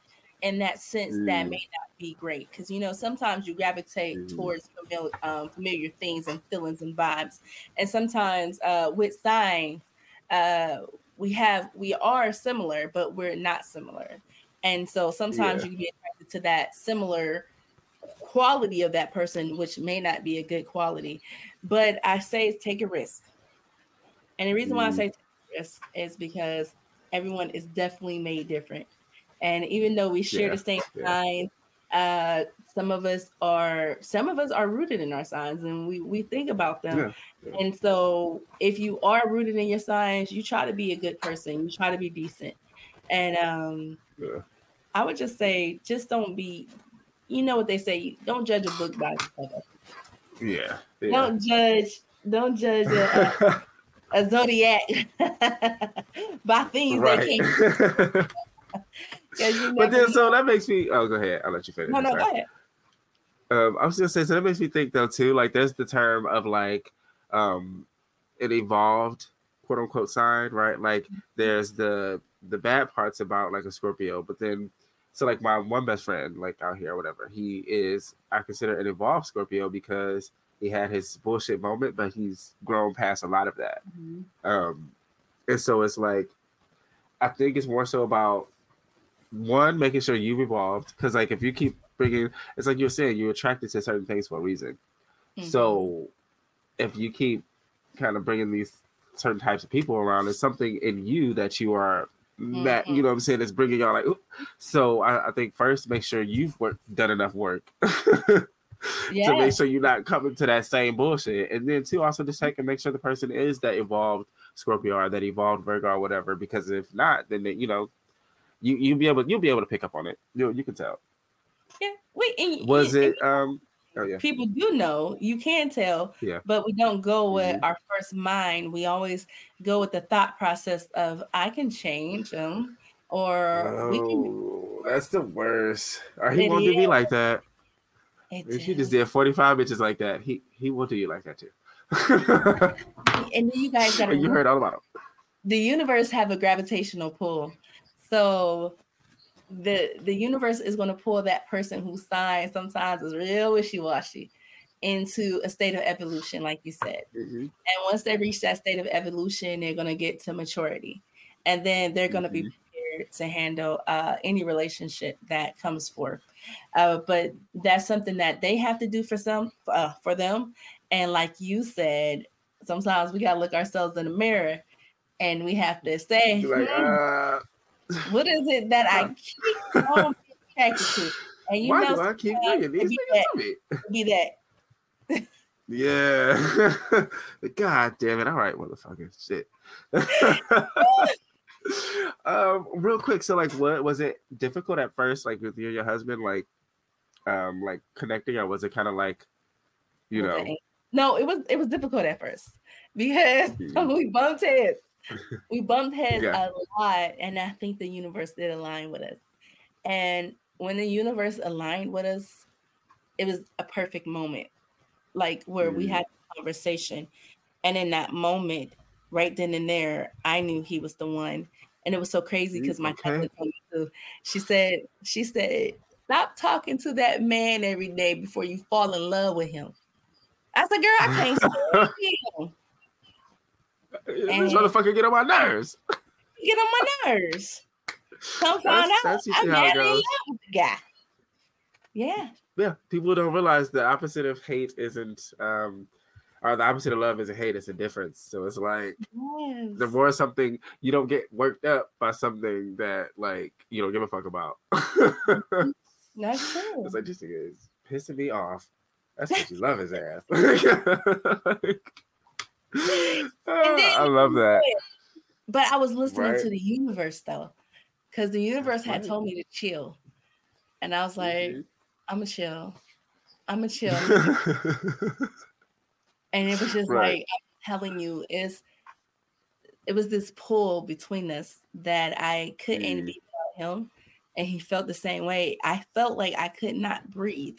in that sense that Mm. may not be great. Because you know, sometimes you gravitate Mm. towards familiar, um, familiar things and feelings and vibes, and sometimes uh, with signs, uh, we have we are similar, but we're not similar, and so sometimes Yeah. you can be attracted to that similar quality of that person, which may not be a good quality. But I say take a risk. And the reason why I Mm. say take a risk is because everyone is definitely made different. And even though we share Yeah, the same yeah. signs, uh, some of us are some of us are rooted in our signs and we, we think about them. Yeah. And so if you are rooted in your signs, you try to be a good person, you try to be decent. And um. I would just say just don't be you know what they say, don't judge a book by its cover. Yeah. Don't judge, don't judge a, a, a zodiac by things they right. can't you But then, so that makes me. Oh, go ahead. I'll let you finish. no, no, Sorry. go ahead. Um, I was gonna say, so that makes me think though too. Like, there's the term of like, um, an evolved quote unquote sign, right? Like, there's the the bad parts about like a Scorpio, but then, so like my one best friend, like out here or whatever, he is I consider an evolved Scorpio because he had his bullshit moment, but he's grown past a lot of that. Um, and so it's like, I think it's more so about one making sure you've evolved because like if you keep bringing, it's like you're saying you're attracted to certain things for a reason. Mhm. So if you keep kind of bringing these certain types of people around, there's something in you that you are that you know what I'm saying is bringing y'all like. So I, I think first make sure you've worked, done enough work. to make sure you're not coming to that same bullshit. And then two, also just check and make sure the person is that evolved Scorpio or that evolved Virgo or whatever. Because if not, then they, you know, you you'll be able you'll be able to pick up on it. You you can tell. yeah. Wait, and, Was and- it um oh yeah. people do know you can tell Yeah. but we don't go with Mhm. our first mind we always go with the thought process of i can change him, or we can Oh, that's the worst. Or he It won't do me like that. it If you just did 45 bitches like that, he he won't do you like that too. and you guys got you heard all about him. the universe have a gravitational pull so the the universe is going to pull that person whose sign sometimes is real wishy-washy into a state of evolution like you said Mhm. And once they reach that state of evolution, they're going to get to maturity. And then they're going to be Mhm. prepared to handle uh, any relationship that comes forth. Uh, but that's something that they have to do for some uh, for them. And like you said, sometimes we got to look ourselves in the mirror and we have to say, like, "Hmm, uh, what is it that I keep on attracted to? And you why know, do I keep bringing it these be niggas to me? that- be that Yeah. God damn it. All right, motherfucker. Shit. um, real quick. So like what was it difficult at first, like with you and your husband, like um like connecting, or was it kind of like you know No, it was it was difficult at first because Mhm. we bumped heads. We bumped heads Yeah. a lot, and I think the universe did align with us. And when the universe aligned with us, it was a perfect moment, like where we Mm. had a conversation, and in that moment, right then and there, I knew he was the one. And it was so crazy Mm, because my okay. cousin told me to. She said, she said, stop talking to that man every day before you fall in love with him. I said, girl, I can't stand him. This motherfucker get on my nerves. Get on my nerves. Come find out. I'm madly in love with the guy. Yeah. Yeah, people don't realize the opposite of hate isn't um or the opposite of love isn't hate, it's a difference. So it's like Yes. the more something you don't get worked up by something that like you don't give a fuck about. That's true. it's like just is pissing me off. That's what you love his ass. I love that. But I was listening Right. to the universe though, because the universe had told me to chill, and I was like, Mhm. "I'm a chill, I'm a chill," and it was just Right. like I'm telling you, is it was this pull between us that I couldn't Mm. be without him, and he felt the same way. I felt like I could not breathe.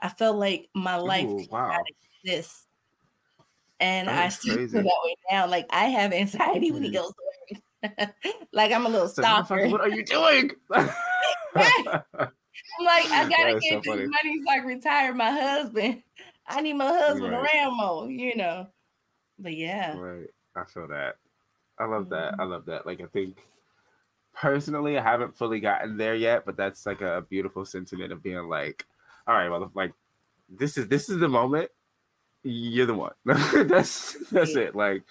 I felt like my life Ooh, wow. exist. And That I still feel that way now. Like I have anxiety when he Mhm. goes to work. like I'm a little stalker. what are you doing? I'm like, I gotta That's so get this funny. money so I can retire my husband. I need my husband Right. around more, you know. But yeah. Right. I feel that. I love that. Mhm. I love that. Like I think personally I haven't fully gotten there yet, but that's like a beautiful sentiment of being like, all right, well like this is this is the moment. You're the one. that's that's it. Like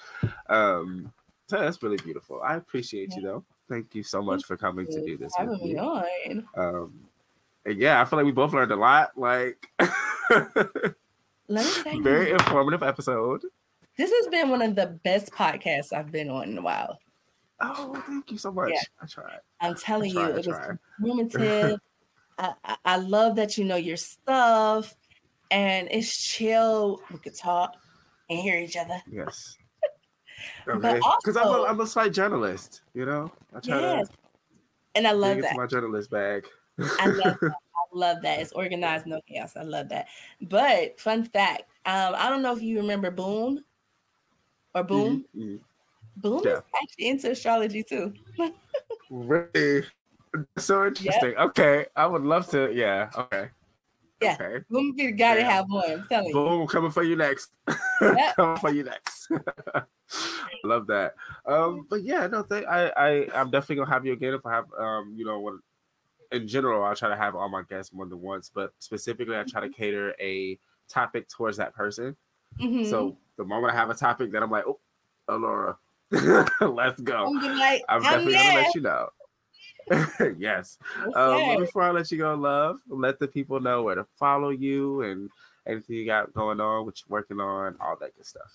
um so that's really beautiful. I appreciate you though. Thank you so much for coming to do this with me on. Um and yeah, I feel like we both learned a lot. Like tell you, very informative episode. this has been one of the best podcasts I've been on in a while. Oh, thank you so much. Yeah. I tried. I'm telling try, you, it was informative. I, I love that you know your stuff, and it's chill. We could talk and hear each other. Yes. Okay. Because I'm a, I'm a slight journalist, you know? I try Yes. to And I love that. my journalist bag. I love that. I love that. It's organized, no chaos. I love that. But fun fact, um, I don't know if you remember Boone or Boone. Mhm, mhm. Boone Yeah. is actually into astrology too. Really? So interesting. Okay. I would love to. Yeah. Okay. Yeah. Okay. The guy to Yeah. have one. I'm telling you. Boom, coming for you next. Yep. coming for you next. Love that. Um, but yeah, no, th- I, I, I'm definitely gonna have you again if I have, um, you know, when in general, I'll try to have all my guests more than once, but specifically, I try to cater a topic towards that person. Mhm. So the moment I have a topic, that I'm like, oh, Alura, let's go. I'm like, I'm I'm definitely there. gonna let you know. yes. Um, before I let you go, love, let the people know where to follow you and anything you got going on, what you're working on, all that good stuff.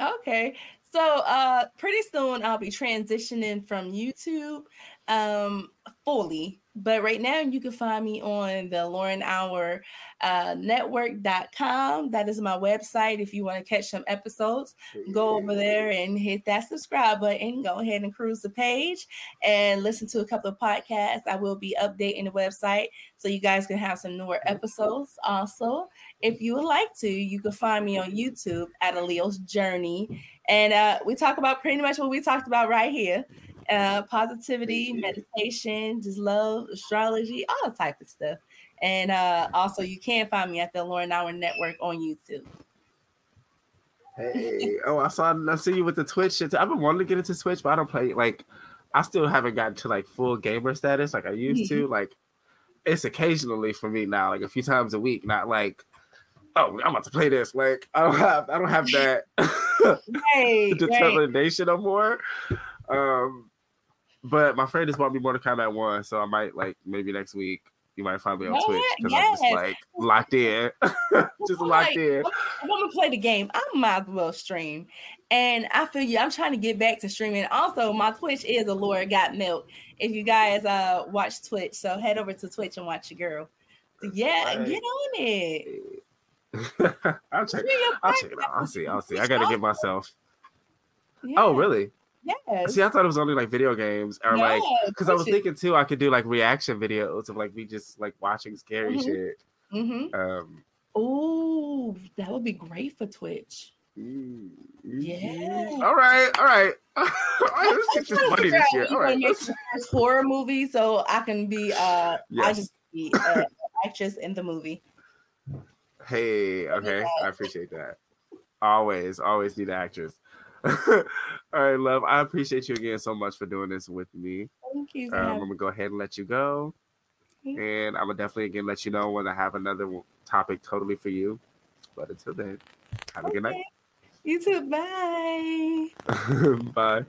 Okay. So uh pretty soon I'll be transitioning from YouTube um fully. But right now you can find me on the Lauren Hour uh network.com. That is my website. If you want to catch some episodes, go over there and hit that subscribe button. Go ahead and cruise the page and listen to a couple of podcasts. I will be updating the website so you guys can have some newer episodes also. If you would like to, you can find me on YouTube at Aleo's Journey. And uh, we talk about pretty much what we talked about right here uh, positivity, meditation, just love, astrology, all type of stuff. And uh, also, you can find me at the Lauren Hour Network on YouTube. Hey, oh, I saw, I see you with the Twitch. shit. I've been wanting to get into Twitch, but I don't play. Like, I still haven't gotten to like full gamer status like I used to. Like, it's occasionally for me now, like a few times a week. Not like, oh, I'm about to play this. Like, I don't have, I don't have that. Right. determination no more. Um, but my friend just bought me Mortal Kombat One, so I might like maybe next week you might find me on What? Twitch because I'm just like locked in, just I'm locked like, in. I'm gonna play the game, I might as well stream. And I feel you. I'm trying to get back to streaming. Also, my Twitch is Alura Got Milk. If you guys uh watch Twitch, so head over to Twitch and watch your girl. So yeah, Right. get on it. I'll check. I'll check it out. I'll see. I'll see. I gotta get myself. Yeah, Oh, really? Yes. See, I thought it was only like video games or like because I was thinking too, I could do like reaction videos of like me just like watching scary Mhm. shit. Mhm. Um, Ooh, that would be great for Twitch. mm, Yeah. All right. All right. all right. Let's get this money this year. All right. Let's, the horror movie so I can be uh I can yes. be uh, actress in the movie. Hey, okay, I appreciate that. Always, always need an actress. All right, love. I appreciate you again so much for doing this with me. Thank you. Um, I'm gonna go ahead and let you go, me. and I'm gonna definitely again let you know when I have another topic totally for you. But until then, have a good night. You too. Bye. Bye.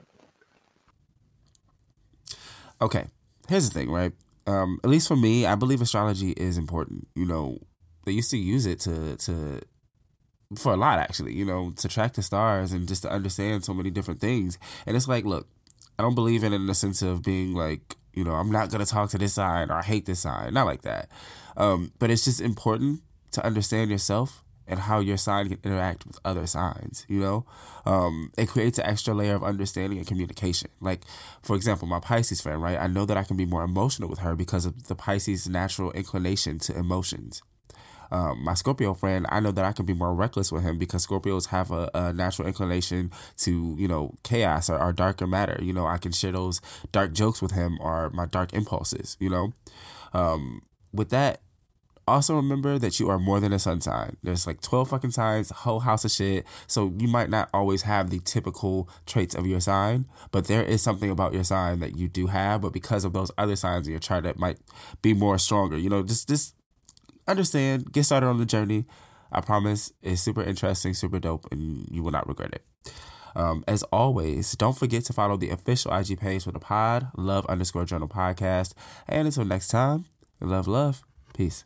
Okay, here's the thing, right? Um, at least for me, I believe astrology is important. You know, they used to use it to to for a lot actually. You know, to track the stars and just to understand so many different things. And it's like, look, I don't believe in it in the sense of being like, you know, I'm not gonna talk to this sign or I hate this sign, not like that. Um, but it's just important to understand yourself and how your sign can interact with other signs. You know, um, it creates an extra layer of understanding and communication. Like, for example, my Pisces friend, right? I know that I can be more emotional with her because of the Pisces' natural inclination to emotions. Um, my Scorpio friend, I know that I can be more reckless with him because Scorpios have a, a natural inclination to, you know, chaos or, or darker matter. You know, I can share those dark jokes with him or my dark impulses, you know. Um, with that, also remember that you are more than a sun sign. There's like 12 fucking signs, whole house of shit. So you might not always have the typical traits of your sign, but there is something about your sign that you do have. But because of those other signs in your chart that might be more stronger, you know, just just understand, get started on the journey. I promise it's super interesting, super dope, and you will not regret it. Um, as always, don't forget to follow the official IG page for the pod, love underscore journal podcast. And until next time, love, love, peace.